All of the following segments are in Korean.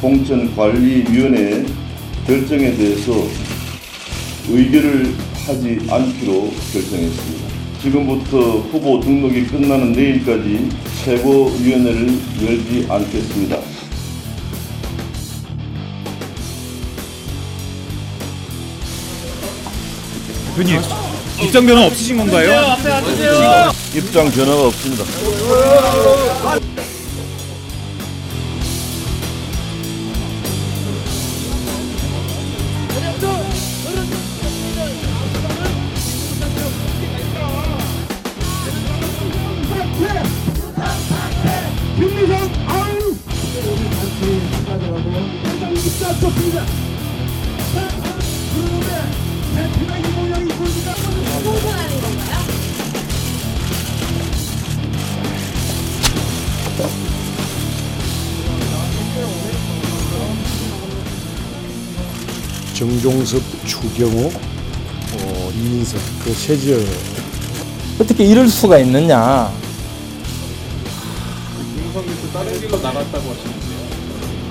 공천관리위원회 결정에 대해서 의결을 하지 않기로 결정했습니다. 지금부터 후보 등록이 끝나는 내일까지 최고위원회를 열지 않겠습니다. 대표님 입장 변화 없으신 건가요? 입장 변화가 없습니다. 모양이 보입니다. 건가요? 정종섭, 추경호, 어, 이민석 그 세지어 어떻게 이럴 수가 있느냐.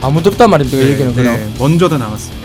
아무도 없단 말입니다. 여기는 그냥. 네, 먼저 다 나갔습니다.